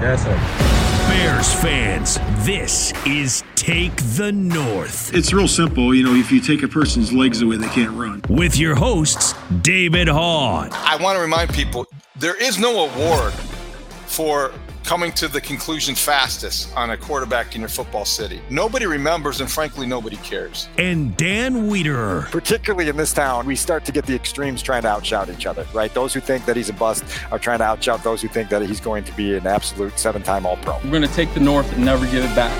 Yes, sir. Bears fans, this is Take the North. It's real simple. You know, if you take a person's legs away, they can't run. With your hosts, David Haugh. I want to remind people there is no award for coming to the conclusion fastest on a quarterback in your football city. Nobody remembers, and frankly, nobody cares. And Dan Wiederer. Particularly in this town, we start to get the extremes trying to outshout each other, right? Those who think that he's a bust are trying to outshout those who think that he's going to be an absolute seven time All Pro. We're going to take the North and never give it back.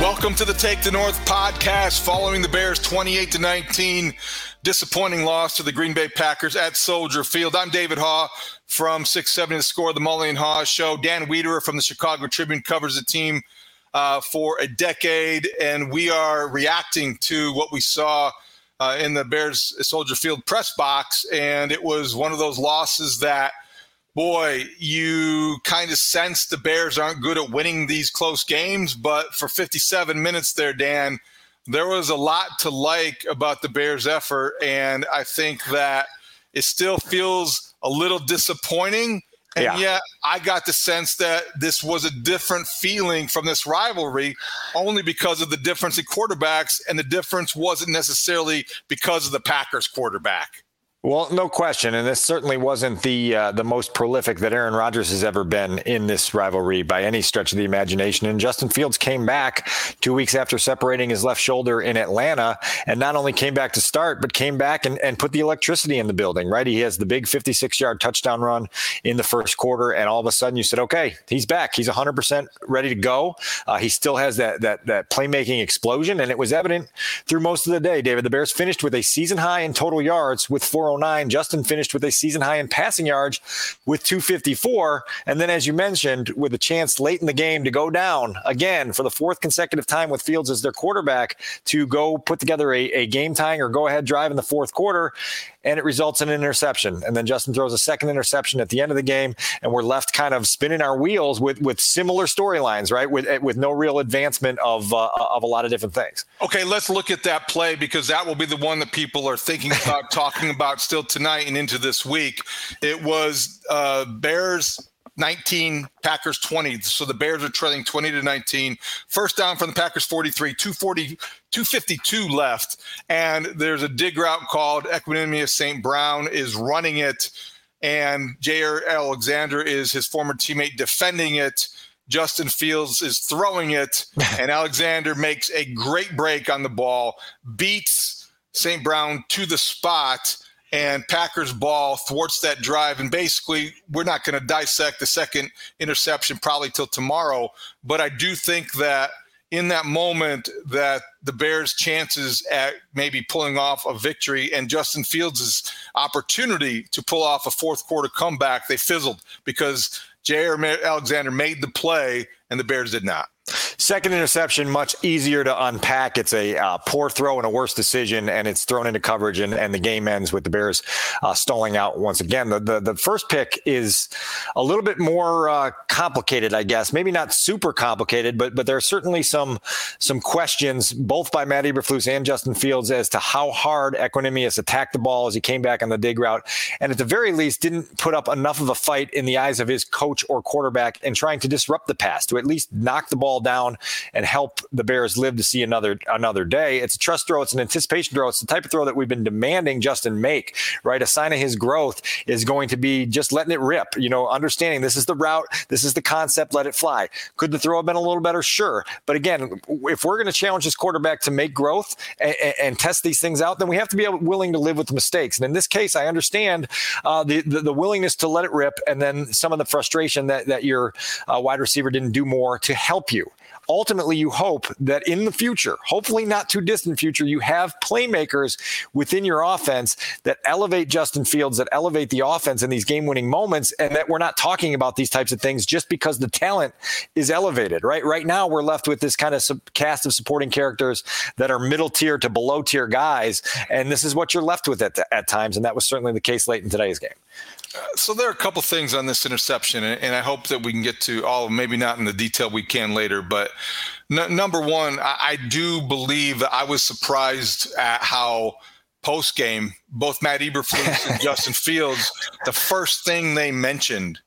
Welcome to the Take the North podcast following the Bears 28 to 19 disappointing loss to the Green Bay Packers at Soldier Field. I'm David Haugh from 670 The Score, the Mully and Haugh Show. Dan Wiederer from the Chicago Tribune covers the team uh, for a decade, and we are reacting to what we saw uh, in the Bears Soldier Field press box, and it was one of those losses that – boy, you kind of sense the Bears aren't good at winning these close games. But for 57 minutes there, Dan, there was a lot to like about the Bears' effort. And I think that it still feels a little disappointing. And yeah. yet, I got the sense that this was a different feeling from this rivalry only because of the difference in quarterbacks. And the difference wasn't necessarily because of the Packers quarterback. Well, no question, and this certainly wasn't the uh, the most prolific that Aaron Rodgers has ever been in this rivalry by any stretch of the imagination. And Justin Fields came back two weeks after separating his left shoulder in Atlanta, and not only came back to start, but came back and, and put the electricity in the building. Right, he has the big 56 yard touchdown run in the first quarter, and all of a sudden you said, okay, he's back. He's 100 percent ready to go. Uh, he still has that that that playmaking explosion, and it was evident through most of the day. David, the Bears finished with a season high in total yards with four 209. Justin finished with a season high in passing yards with 254. And then, as you mentioned, with a chance late in the game to go down again for the fourth consecutive time with Fields as their quarterback to go put together a, a game tying or go ahead drive in the fourth quarter and it results in an interception. And then Justin throws a second interception at the end of the game, and we're left kind of spinning our wheels with with similar storylines, right? With with no real advancement of uh, of a lot of different things. Okay, let's look at that play because that will be the one that people are thinking about talking about still tonight and into this week. It was uh, Bears 19, Packers 20. So the Bears are trailing 20 to 19. First down from the Packers 43, 240, 252 left. And there's a dig route called Equanimeous St. Brown is running it. And Jaire Alexander is his former teammate defending it. Justin Fields is throwing it, and Alexander makes a great break on the ball, beats St. Brown to the spot and Packers ball thwarts that drive. And basically, we're not going to dissect the second interception probably till tomorrow. But I do think that in that moment that the Bears' chances at maybe pulling off a victory and Justin Fields' opportunity to pull off a fourth quarter comeback, they fizzled because Jaire Alexander made the play and the Bears did not. Second interception, much easier to unpack. It's a uh, poor throw and a worse decision, and it's thrown into coverage, and, and the game ends with the Bears uh, stalling out once again. The, the, the first pick is a little bit more uh, complicated, I guess. Maybe not super complicated, but but there are certainly some some questions, both by Matt Eberflus and Justin Fields, as to how hard Equanimeous attacked the ball as he came back on the dig route, and at the very least didn't put up enough of a fight in the eyes of his coach or quarterback in trying to disrupt the pass to at least knock the ball down down and help the Bears live to see another another day. It's a trust throw. It's an anticipation throw. It's the type of throw that we've been demanding Justin make. Right, a sign of his growth is going to be just letting it rip. You know, understanding this is the route, this is the concept. Let it fly. Could the throw have been a little better? Sure, but again, if we're going to challenge this quarterback to make growth and, and, test these things out, then we have to be willing to live with mistakes. And in this case, I understand uh, the, the, the willingness to let it rip, and then some of the frustration that that your uh, wide receiver didn't do more to help you ultimately you hope that in the future, hopefully not too distant future, you have playmakers within your offense that elevate Justin Fields, that elevate the offense in these game winning moments, and that we're not talking about these types of things just because the talent is elevated, right? Right now, we're left with this kind of sub- cast of supporting characters that are middle tier to below tier guys. And this is what you're left with at, at times. And that was certainly the case late in today's game so there are a couple things on this interception, and I hope that we can get to all. Maybe not in the detail we can later, but n- number one, I, I do believe that I was surprised at how post game both Matt Eberflus and Justin Fields, the first thing they mentioned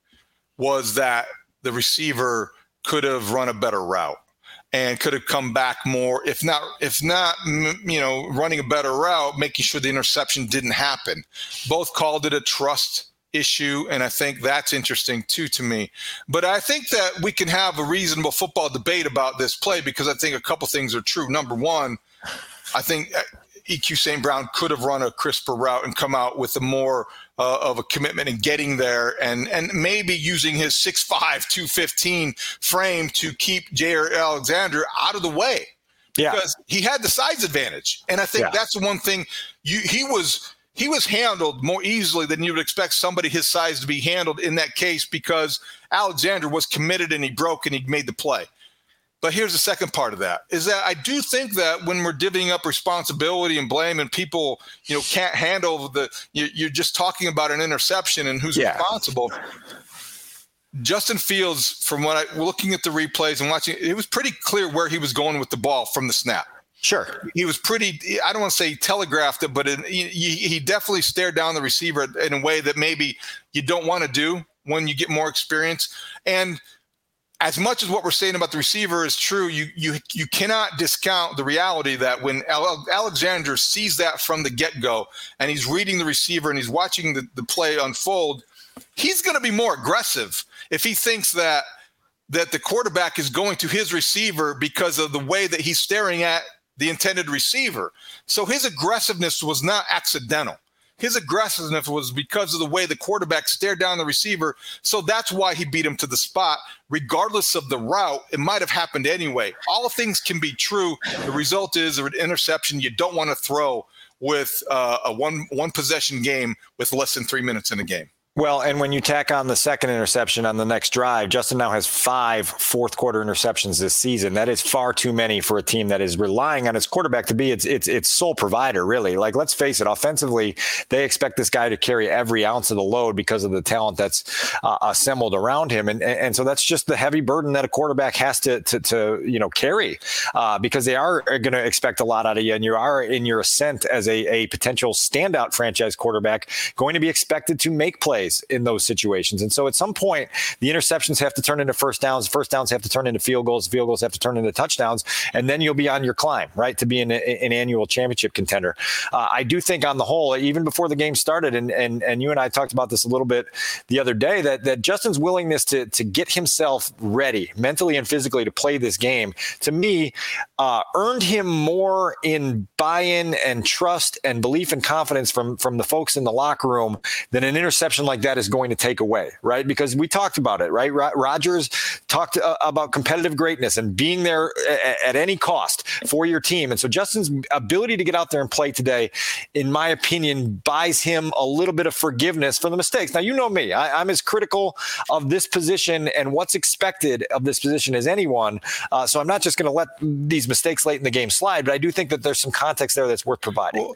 was that the receiver could have run a better route and could have come back more if not if not you know running a better route making sure the interception didn't happen both called it a trust issue. And I think that's interesting too to me. But I think that we can have a reasonable football debate about this play because I think a couple things are true. Number one, I think uh, EQ St. Brown could have run a crisper route and come out with a more uh, of a commitment in getting there and and maybe using his 6'5, 215 frame to keep Jaire Alexander out of the way. Because yeah. he had the size advantage. And I think yeah. that's the one thing you he was he was handled more easily than you would expect somebody his size to be handled in that case because Alexander was committed and he broke and he made the play. But here's the second part of that is that I do think that when we're divvying up responsibility and blame and people, you know, can't handle the, you're just talking about an interception and who's yeah. responsible. Justin Fields, from what I looking at the replays and watching, it was pretty clear where he was going with the ball from the snap. Sure. He was pretty, I don't want to say he telegraphed it, but it, he, he definitely stared down the receiver in a way that maybe you don't want to do when you get more experience. And as much as what we're saying about the receiver is true, you you you cannot discount the reality that when Alexander sees that from the get go and he's reading the receiver and he's watching the, the play unfold, he's going to be more aggressive if he thinks that that the quarterback is going to his receiver because of the way that he's staring at the intended receiver. So his aggressiveness was not accidental. His aggressiveness was because of the way the quarterback stared down the receiver. So that's why he beat him to the spot. Regardless of the route, it might have happened anyway. All things can be true. The result is an interception you don't want to throw with uh, a one one possession game with less than three minutes in a game. Well, and when you tack on the second interception on the next drive, Justin now has five fourth quarter interceptions this season. That is far too many for a team that is relying on its quarterback to be its its its sole provider, really. Like let's face it, offensively, they expect this guy to carry every ounce of the load because of the talent that's uh, assembled around him. And, and so that's just the heavy burden that a quarterback has to to, to you know carry uh, because they are going to expect a lot out of you and you are in your ascent as a, a potential standout franchise quarterback going to be expected to make plays in those situations. And so at some point, the interceptions have to turn into first downs, first downs have to turn into field goals, field goals have to turn into touchdowns, and then you'll be on your climb, right, to be an, an annual championship contender. Uh, I do think on the whole, even before the game started, and, and, and you and I talked about this a little bit the other day, that, that Justin's willingness to, to get himself ready mentally and physically to play this game, to me, uh, earned him more in buy-in and trust and belief and confidence from, from the folks in the locker room than an interception like like that is going to take away, right? Because we talked about it, right? Rogers talked uh, about competitive greatness and being there at, any cost for your team. And so Justin's ability to get out there and play today, in my opinion, buys him a little bit of forgiveness for the mistakes. Now, you know me, I, am as critical of this position and what's expected of this position as anyone. Uh, so I'm not just going to let these mistakes late in the game slide, but I do think that there's some context there that's worth providing. Well,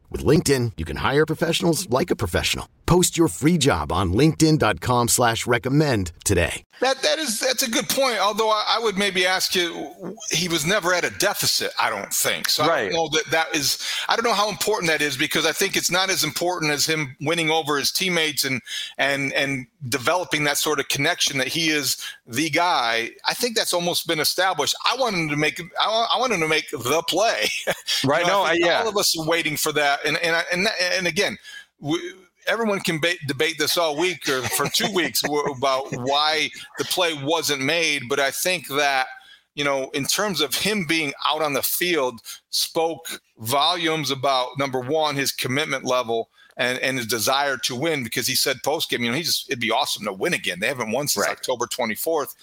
With LinkedIn, you can hire professionals like a professional. Post your free job on linkedin.com slash recommend today. That that is that's a good point. Although I, I, would maybe ask you, he was never at a deficit. I don't think so. Right. I don't know that that is. I don't know how important that is because I think it's not as important as him winning over his teammates and and and developing that sort of connection that he is the guy. I think that's almost been established. I want him to make. I, I want him to make the play. Right. you know, no. I, yeah. All of us are waiting for that. And and and and again. We, everyone can ba- debate this all week or for two weeks about why the play wasn't made. But I think that, you know, in terms of him being out on the field, spoke volumes about number one, his commitment level. And, and his desire to win because he said post game, you know, he just it'd be awesome to win again. They haven't won since right. October 24th,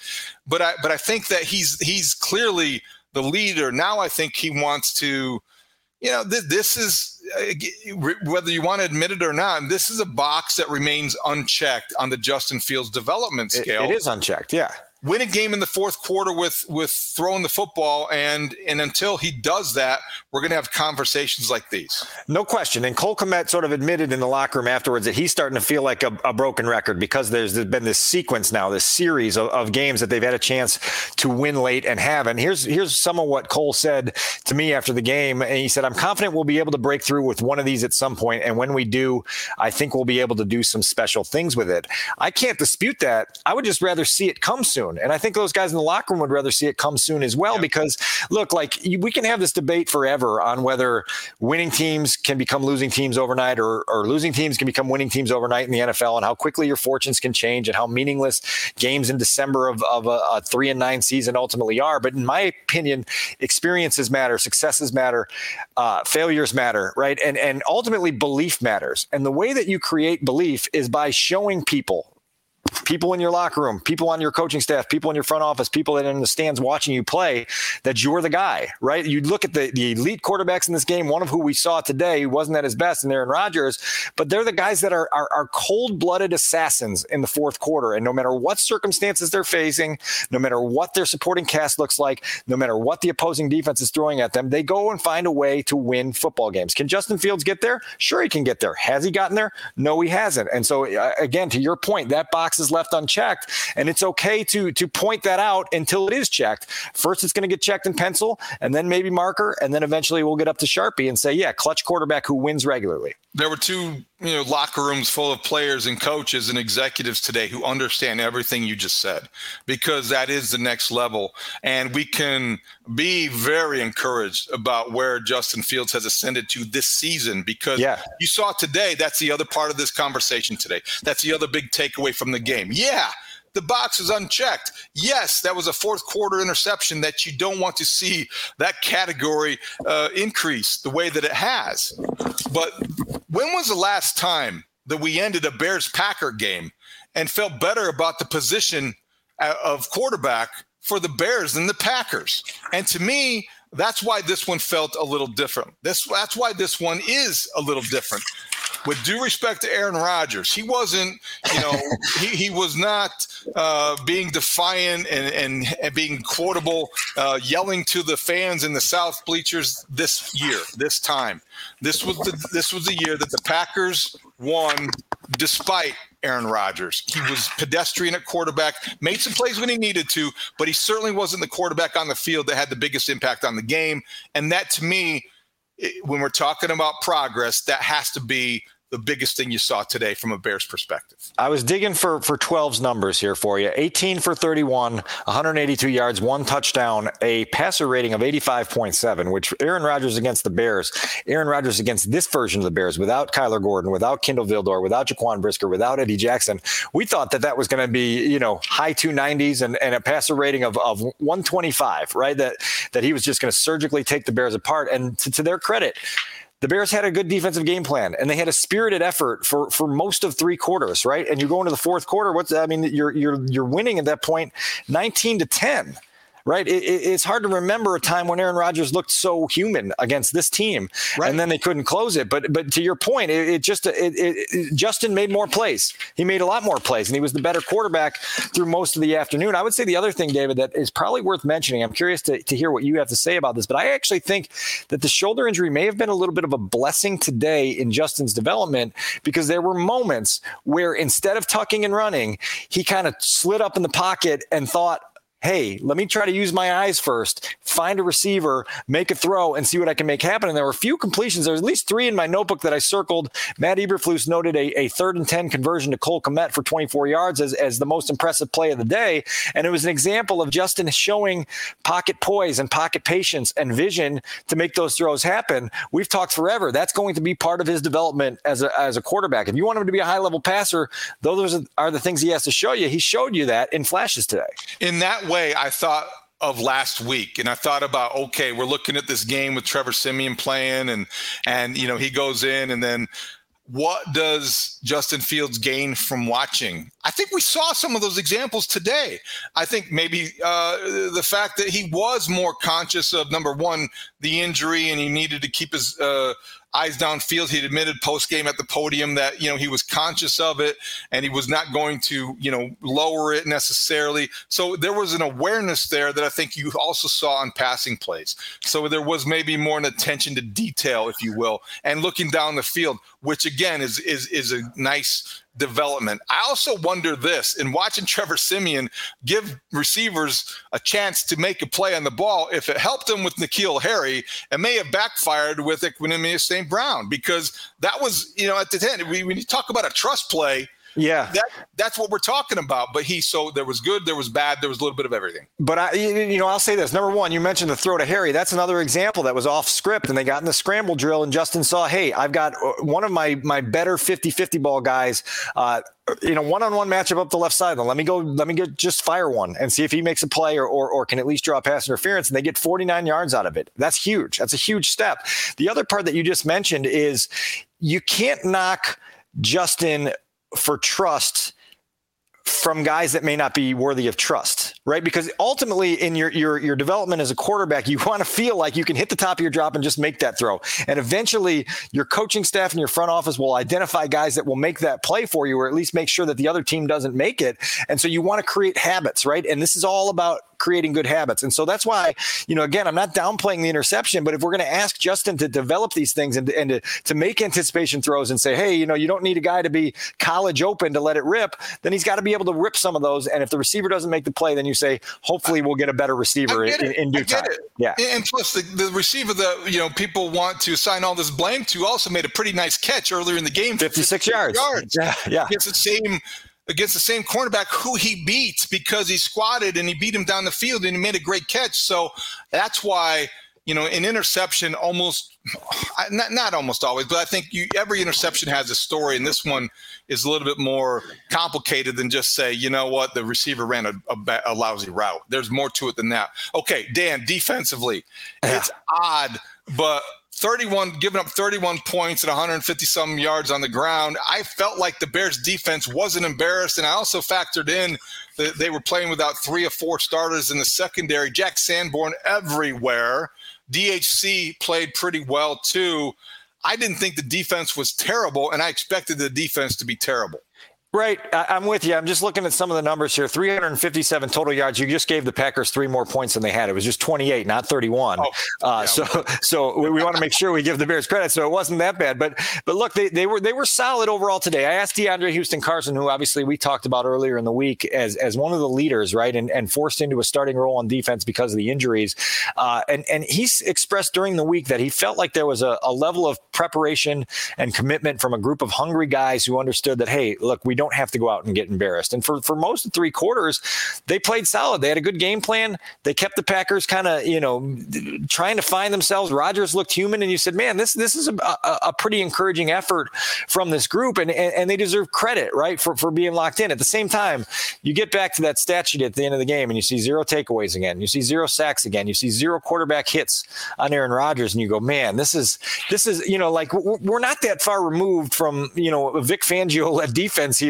but I but I think that he's he's clearly the leader now. I think he wants to, you know, th- this is Uh, whether you want to admit it or not, this is a box that remains unchecked on the Justin Fields development scale. it, it is unchecked, yeah win a game in the fourth quarter with with throwing the football and and until he does that we're going to have conversations like these. No question. And cole Kmet sort of admitted in the locker room afterwards that he's starting to feel like a, a broken record because there's, there's been this sequence now this series of, of, games that they've had a chance to win late and have. And here's here's some of what cole said to me after the game. And he said i'm confident we'll be able to break through with one of these at some point and when we do i think we'll be able to do some special things with it. I can't dispute that. I would just rather see it come soon soon. And I think those guys in the locker room would rather see it come soon as well, yeah. because look, like we can have this debate forever on whether winning teams can become losing teams overnight or, or losing teams can become winning teams overnight in the NFL and how quickly your fortunes can change and how meaningless games in December of, of a, a three and nine season ultimately are. But in my opinion, experiences matter, successes matter, uh, failures matter, right? And, and ultimately belief matters. And the way that you create belief is by showing people people in your locker room, people on your coaching staff, people in your front office, people that are in the stands watching you play, that you're the guy, right? You look at the, the elite quarterbacks in this game, one of who we saw today who wasn't at his best, and Aaron Rodgers, but they're the guys that are, are, are cold blooded assassins in the fourth quarter. And no matter what circumstances they're facing, no matter what their supporting cast looks like, no matter what the opposing defense is throwing at them, they go and find a way to win football games. Can Justin Fields get there? Sure, he can get there. Has he gotten there? No, he hasn't. And so, uh, again, to your point, that box is left unchecked, and it's okay to to point that out until it is checked. First, it's going to get checked in pencil, and then maybe marker, and then eventually we'll get up to Sharpie and say, yeah, clutch quarterback who wins regularly. There were two you know locker rooms full of players and coaches and executives today who understand everything you just said because that is the next level and we can be very encouraged about where Justin Fields has ascended to this season because yeah. you saw today that's the other part of this conversation today that's the other big takeaway from the game yeah the box is unchecked. Yes, that was a fourth quarter interception that you don't want to see that category uh, increase the way that it has. But when was the last time that we ended a Bears Packer game and felt better about the position uh, of quarterback for the Bears than the Packers? And to me, that's why this one felt a little different. This that's why this one is a little different. With due respect to Aaron Rodgers, he wasn't, you know, he, he was not uh, being defiant and, and, and being quotable, uh, yelling to the fans in the South bleachers this year, this time. This was the this was the year that the Packers won despite Aaron Rodgers. He was pedestrian at quarterback, made some plays when he needed to, but he certainly wasn't the quarterback on the field that had the biggest impact on the game. And that to me, when we're talking about progress, that has to be the biggest thing you saw today from a Bears perspective? I was digging for for 12's numbers here for you. 18 for 31, 182 yards, one touchdown, a passer rating of 85.7, which Aaron Rodgers against the Bears, Aaron Rodgers against this version of the Bears without Kyler Gordon, without Kindle Vildor, without Jaquan Brisker, without Eddie Jackson. We thought that that was going to be, you know, high 290s and, and a passer rating of, of 125, right? That that he was just going to surgically take the Bears apart. And to, to their credit, the Bears had a good defensive game plan and they had a spirited effort for for most of three quarters, right? And you go into the fourth quarter, what's I mean, you're you're you're winning at that point 19 to 10 right? It, it, it's hard to remember a time when Aaron Rodgers looked so human against this team, right. and then they couldn't close it. But but to your point, it, it just Justin made more plays. He made a lot more plays, and he was the better quarterback through most of the afternoon. I would say the other thing, David, that is probably worth mentioning. I'm curious to, to hear what you have to say about this, but I actually think that the shoulder injury may have been a little bit of a blessing today in Justin's development because there were moments where instead of tucking and running, he kind of slid up in the pocket and thought, hey, let me try to use my eyes first, find a receiver, make a throw, and see what I can make happen. And there were a few completions. There was at least three in my notebook that I circled. Matt Eberflus noted a, a third and 10 conversion to Cole Kmet for 24 yards as, as the most impressive play of the day. And it was an example of Justin showing pocket poise and pocket patience and vision to make those throws happen. We've talked forever. That's going to be part of his development as a, as a quarterback. If you want him to be a high level passer, those are the things he has to show you. He showed you that in flashes today. In that way, I thought of last week and I thought about okay we're looking at this game with Trevor Siemian playing and and you know he goes in and then what does Justin Fields gain from watching? I think we saw some of those examples today. I think maybe uh, the fact that he was more conscious of number one, the injury, and he needed to keep his uh, eyes downfield. He'd admitted post game at the podium that you know he was conscious of it and he was not going to you know lower it necessarily. So there was an awareness there that I think you also saw on passing plays. So there was maybe more an attention to detail, if you will, and looking down the field, which again is is is a nice development. I also wonder this in watching Trevor Siemian give receivers a chance to make a play on the ball, if it helped him with N'Keal Harry, it may have backfired with Equanimeous St. Brown because that was, you know, at the end, when you talk about a trust play, yeah, that that's what we're talking about. But he so there was good, there was bad, there was a little bit of everything. But I, you know, I'll say this: number one, you mentioned the throw to Harry. That's another example that was off script, and they got in the scramble drill, and Justin saw, hey, I've got uh, one of my my better 50-50 ball guys. Uh, you know, one-on-one matchup up the left side. then Let me go. Let me get just fire one and see if he makes a play or, or, or can at least draw pass interference. And they get 49 yards out of it. That's huge. That's a huge step. The other part that you just mentioned is you can't knock Justin for trust from guys that may not be worthy of trust, right? Because ultimately, in your your your development as a quarterback, you want to feel like you can hit the top of your drop and just make that throw. And eventually, your coaching staff and your front office will identify guys that will make that play for you, or at least make sure that the other team doesn't make it. And so, you want to create habits, right? And this is all about creating good habits. And so that's why, you know, again, I'm not downplaying the interception, but if we're going to ask Justin to develop these things and, and to, to make anticipation throws and say, hey, you know, you don't need a guy to be college open to let it rip, then he's got to be able to rip some of those. And if the receiver doesn't make the play, then you say, hopefully we'll get a better receiver in, in, due time. It. Yeah. And plus, the, the receiver that, you know, people want to assign all this blame to also made a pretty nice catch earlier in the game. 56 yards. yards. Yeah. yeah. It's the same against the same cornerback who he beats because he squatted and he beat him down the field and he made a great catch. So that's why you know an interception almost not, not almost always, but I think you, every interception has a story, and this one is a little bit more complicated than just say, you know what, the receiver ran a, a, a lousy route. There's more to it than that. Okay, Dan, defensively, yeah. it's odd, but 31 giving up 31 points and 150 some yards on the ground. I felt like the Bears defense wasn't embarrassed and I also factored in that they were playing without three or four starters in the secondary. Jack Sanborn everywhere. DHC played pretty well too. I didn't think the defense was terrible, and I expected the defense to be terrible. Right. I'm with you. I'm just looking at some of the numbers here 357 total yards. You just gave the Packers three more points than they had. It was just 28, not 31. Oh, uh, yeah. So, so we, we want to make sure we give the Bears credit. So it wasn't that bad. But, but look, they, they were they were solid overall today. I asked DeAndre Houston Carson, who obviously we talked about earlier in the week as, as one of the leaders, right, and, and forced into a starting role on defense because of the injuries. Uh, and, and he's expressed during the week that he felt like there was a, a level of preparation and commitment from a group of hungry guys who understood that, hey, look, we don't have to go out and get embarrassed. And for, for most of three quarters, they played solid. They had a good game plan. They kept the Packers kind of, you know, trying to find themselves. Rodgers looked human, and you said, man, this this is a, a, a pretty encouraging effort from this group, and, and, and they deserve credit, right, for, for being locked in. At the same time, you get back to that stat sheet at the end of the game, and you see zero takeaways again. You see zero sacks again. You see zero quarterback hits on Aaron Rodgers, and you go, man, this is this is you know like we're not that far removed from you know Vic Fangio led defense here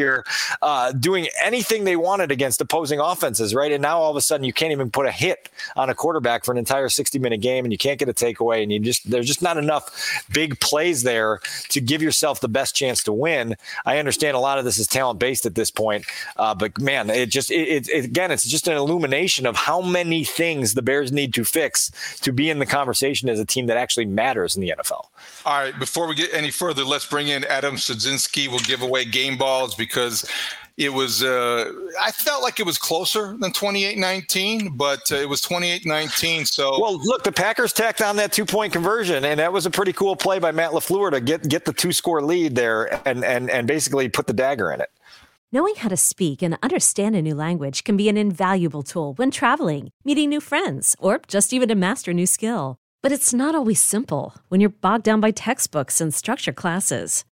uh, doing anything they wanted against opposing offenses, right? And now all of a sudden you can't even put a hit on a quarterback for an entire 60 minute game and you can't get a takeaway and you just there's just not enough big plays there to give yourself the best chance to win. I understand a lot of this is talent based at this point, uh, but man, it just it, it, again it's just an illumination of how many things the Bears need to fix to be in the conversation as a team that actually matters in the NFL. All right, before we get any further, let's bring in Adam Sadzinski. We'll give away game balls because it was uh, I felt like it was closer than 28-19, but uh, it was 28-19. So well, look, the Packers tacked on that two point conversion, and that was a pretty cool play by Matt LaFleur to get get the two score lead there, and and and basically put the dagger in it. Knowing how to speak and understand a new language can be an invaluable tool when traveling, meeting new friends, or just even to master a new skill. But it's not always simple when you're bogged down by textbooks and structure classes.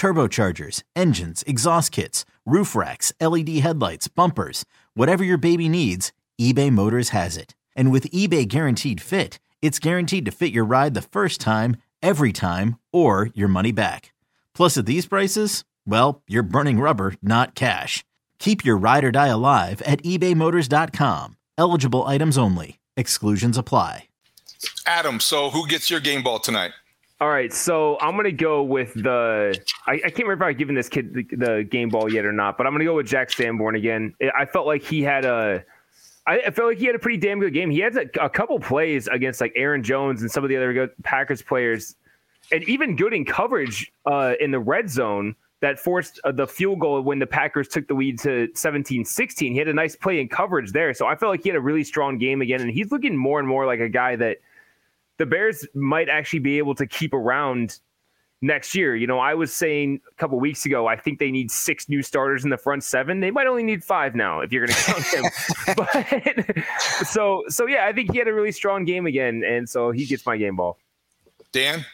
turbochargers, engines, exhaust kits, roof racks, LED headlights, bumpers, whatever your baby needs, eBay Motors has it. And with eBay Guaranteed Fit, it's guaranteed to fit your ride the first time, every time, or your money back. Plus, at these prices, well, you're burning rubber, not cash. Keep your ride or die alive at ebaymotors.com. Eligible items only. Exclusions apply. Adam, so who gets your game ball tonight? All right, so I'm gonna go with the. I, I can't remember if I've given this kid the, the, game ball yet or not, but I'm gonna go with Jack Sanborn again. I felt like he had a. I felt like he had a pretty damn good game. He had a, a couple plays against like Aaron Jones and some of the other Packers players, and even good in coverage uh, in the red zone that forced uh, the field goal when the Packers took the lead to 17-16. He had a nice play in coverage there, so I felt like he had a really strong game again, and he's looking more and more like a guy that the Bears might actually be able to keep around next year. You know, I was saying a couple weeks ago, I think they need six new starters in the front seven. They might only need five now if you're going to count him. but so, so yeah, I think he had a really strong game again, and so he gets my game ball. Dan.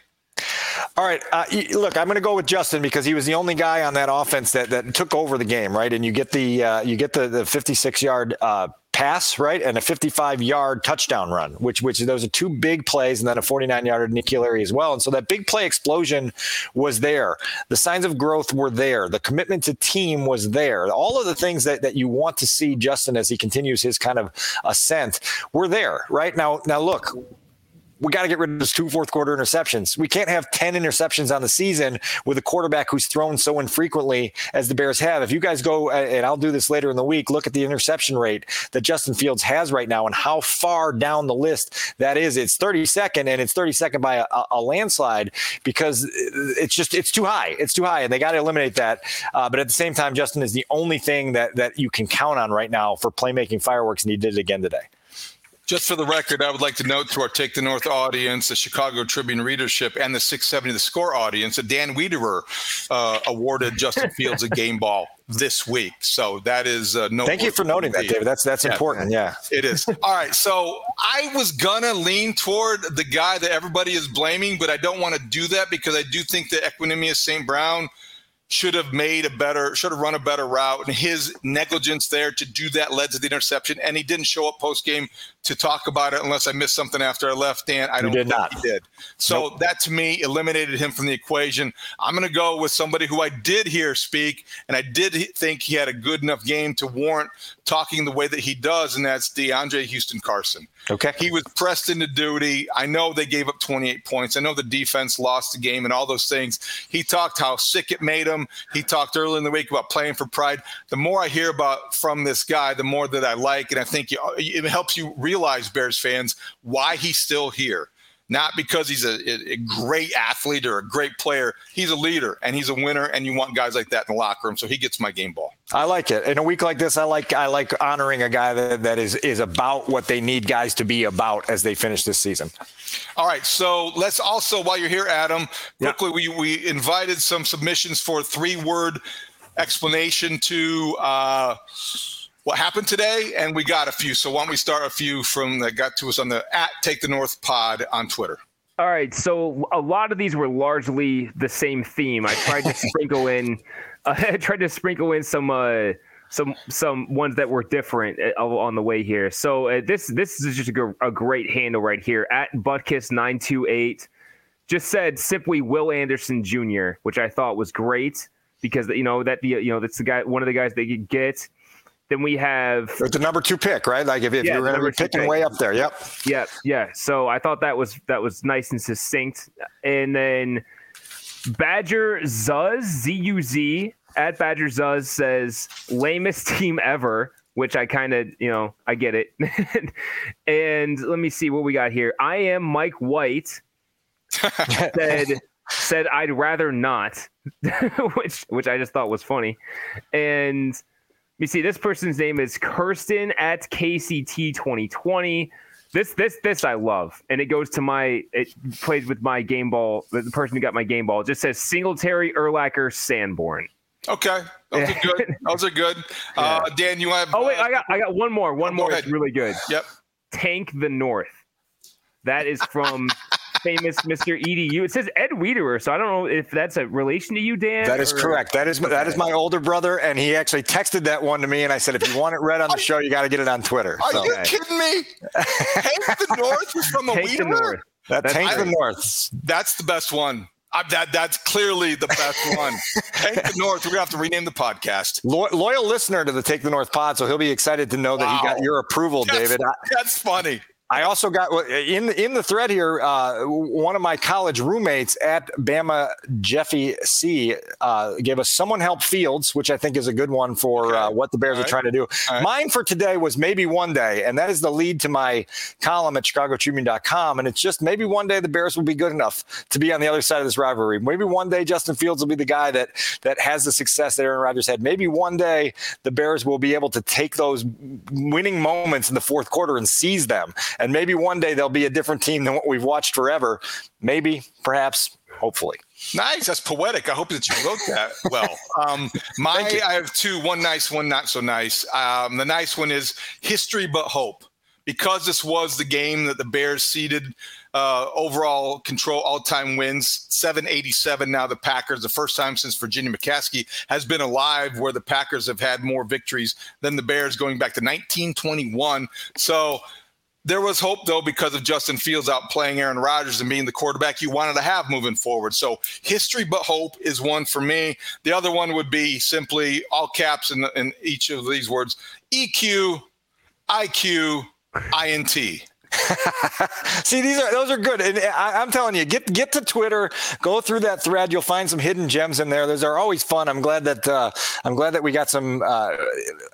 All right, uh, look, I'm going to go with Justin because he was the only guy on that offense that, that took over the game, right? And you get the uh, you get the the 56 yard uh, pass, right, and a 55 yard touchdown run, which which those are two big plays, and then a 49 yarder N'Keal Harry as well. And so that big play explosion was there. The signs of growth were there. The commitment to team was there. All of the things that, that you want to see Justin as he continues his kind of ascent were there, right? Now, now look, we got to get rid of those two fourth quarter interceptions. We can't have 10 interceptions on the season with a quarterback who's thrown so infrequently as the Bears have. If you guys go, uh, and I'll do this later in the week, look at the interception rate that Justin Fields has right now and how far down the list that is. It's 32nd and it's 32nd by a, a landslide because it's just, it's too high. It's too high and they got to eliminate that. Uh, but at the same time, Justin is the only thing that, that you can count on right now for playmaking fireworks and he did it again today. Just for the record, I would like to note to our Take the North audience, the Chicago Tribune readership, and the 670 The Score audience that Dan Wiederer uh, awarded Justin Fields a game ball this week. So that is uh, no. Thank you for noting that, David. That's that's yeah, important. Yeah, it is. All right. So I was gonna lean toward the guy that everybody is blaming, but I don't want to do that because I do think that Equanimeous St. Brown – should have made a better, should have run a better route. And his negligence there to do that led to the interception. And he didn't show up post game to talk about it unless I missed something after I left. Dan, I don't did think not. he did. So nope. that to me eliminated him from the equation. I'm going to go with somebody who I did hear speak, and I did think he had a good enough game to warrant talking the way that he does, and that's DeAndre Houston Carson. Okay. He was pressed into duty. I know they gave up 28 points. I know the defense lost the game and all those things. He talked how sick it made him. He talked early in the week about playing for pride. The more I hear about from this guy, the more that I like, and I think it helps you realize, Bears fans, why he's still here not because he's a, a, great athlete or a great player. He's a leader and he's a winner, and you want guys like that in the locker room. So he gets my game ball. I like it. In a week like this, I like I like honoring a guy that, that is is about what they need guys to be about as they finish this season. All right. So let's also, while you're here, Adam, quickly yeah. we we invited some submissions for three word explanation to. Uh, what happened today, and we got a few. So why don't we start a few from that got to us on the at Take the North Pod on Twitter. All right, so a lot of these were largely the same theme. I tried to sprinkle in, uh, I tried to sprinkle in some uh, some some ones that were different uh, on the way here. So uh, this this is just a, a, great handle right here at Butkiss nine two eight. Just said simply Will Anderson Jr., which I thought was great because you know that the you know that's the guy one of the guys they could get then we have it's the number two pick, right? Like if, if yeah, you're going to be picking pick. way up there. Yep. yep, yeah. So I thought that was that was nice and succinct. And then Badger Zuz Z U Z at Badger Zuz says lamest team ever, which I kind of you know I get it. and let me see what we got here. I am Mike White said said I'd rather not, which which I just thought was funny, and me see. This person's name is Kirsten at KCT 2020. This this this I love, and it goes to my. It plays with my game ball. The person who got my game ball it just says Singletary, Urlacher, Sanborn. Okay, those are good. Those are good. Uh, Dan, you have. Oh wait, I got I got one more. One more is really good. Yep. Tank the North. That is from famous Mr. EDU. It says Ed Wiederer, so I don't know if that's a relation to you, Dan. That is or... correct. That is that is my older brother, and he actually texted that one to me, and I said, if you want it read on the show, you got to get it on Twitter. Are so. you kidding me? Tank the North is from a Tank The North. That Tank the North. That's the best one. I, that that's clearly the best one. Take the North. We're gonna have to rename the podcast. Lo- loyal listener to the Take the North pod, so he'll be excited to know wow. that he got your approval, that's, David. That's funny. I also got in in the thread here. Uh, one of my college roommates at Bama, Jeffy C, uh, gave us "Someone Help Fields," which I think is a good one for okay. uh, what the Bears are trying to do. Mine for today was maybe one day, and that is the lead to my column at ChicagoTribune.com. And it's just maybe one day the Bears will be good enough to be on the other side of this rivalry. Maybe one day Justin Fields will be the guy that that has the success that Aaron Rodgers had. Maybe one day the Bears will be able to take those winning moments in the fourth quarter and seize them and maybe one day they'll be a different team than what we've watched forever. Maybe, perhaps, hopefully. Nice. That's poetic. I hope that you wrote that well. Um, my, I have two. One nice, one not so nice. Um, the nice one is history but hope. Because this was the game that the Bears ceded uh, overall control all time wins 787 now the packers the first time since virginia mccaskey has been alive where the packers have had more victories than the bears going back to 1921 so there was hope though because of Justin Fields outplaying Aaron Rodgers and being the quarterback you wanted to have moving forward. So history but hope is one for me. The other one would be simply all caps in, in each of these words: EQ, IQ, INT. See, these are those are good, and I, am telling you, get get to Twitter, go through that thread. You'll find some hidden gems in there. Those are always fun. I'm glad that uh, I'm glad that we got some uh,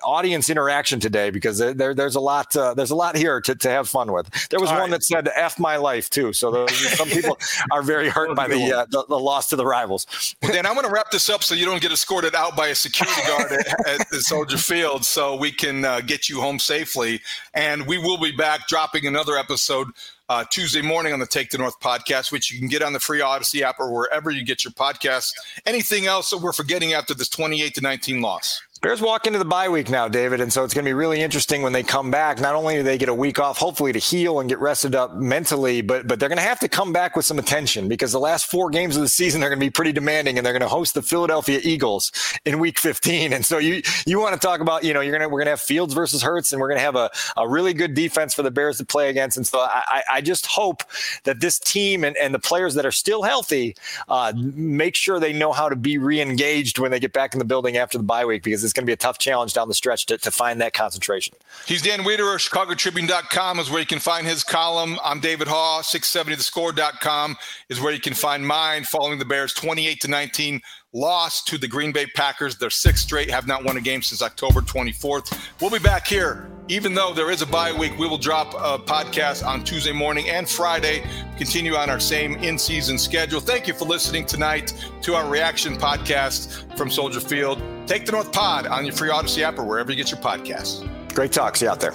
audience interaction today because there, there's a lot uh, there's a lot here to, to have fun with. There was All one right. that said "f my life" too, so those, some people are very hurt by the, uh, the, the loss to the rivals. Well, Dan, I'm going to wrap this up so you don't get escorted out by a security guard at, at the Soldier Field, so we can uh, get you home safely. And we will be back dropping another episode uh, Tuesday morning on the Take the North podcast, which you can get on the free Audacy app or wherever you get your podcasts. Anything else that we're forgetting after this 28 to 19 loss? Bears walk into the bye week now, David, and so it's going to be really interesting when they come back. Not only do they get a week off, hopefully to heal and get rested up mentally, but but they're going to have to come back with some attention because the last four games of the season are going to be pretty demanding, and they're going to host the Philadelphia Eagles in Week 15. And so you you want to talk about you know you're gonna we're gonna have Fields versus Hurts, and we're gonna have a, a really good defense for the Bears to play against. And so I, I just hope that this team and, and the players that are still healthy uh, make sure they know how to be re-engaged when they get back in the building after the bye week because it's going to be a tough challenge down the stretch to, to find that concentration. He's Dan Wiederer, ChicagoTribune.com is where you can find his column. I'm David Haugh, 670thescore.com is where you can find mine following the Bears 28 to 19 loss to the Green Bay Packers. They're sixth straight, have not won a game since October 24th. We'll be back here. Even though there is a bye week, we will drop a podcast on Tuesday morning and Friday. Continue on our same in season schedule. Thank you for listening tonight to our reaction podcast from Soldier Field. Take the North Pod on your free Audacy app or wherever you get your podcasts. Great talk. See you out there.